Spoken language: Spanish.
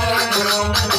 milagro.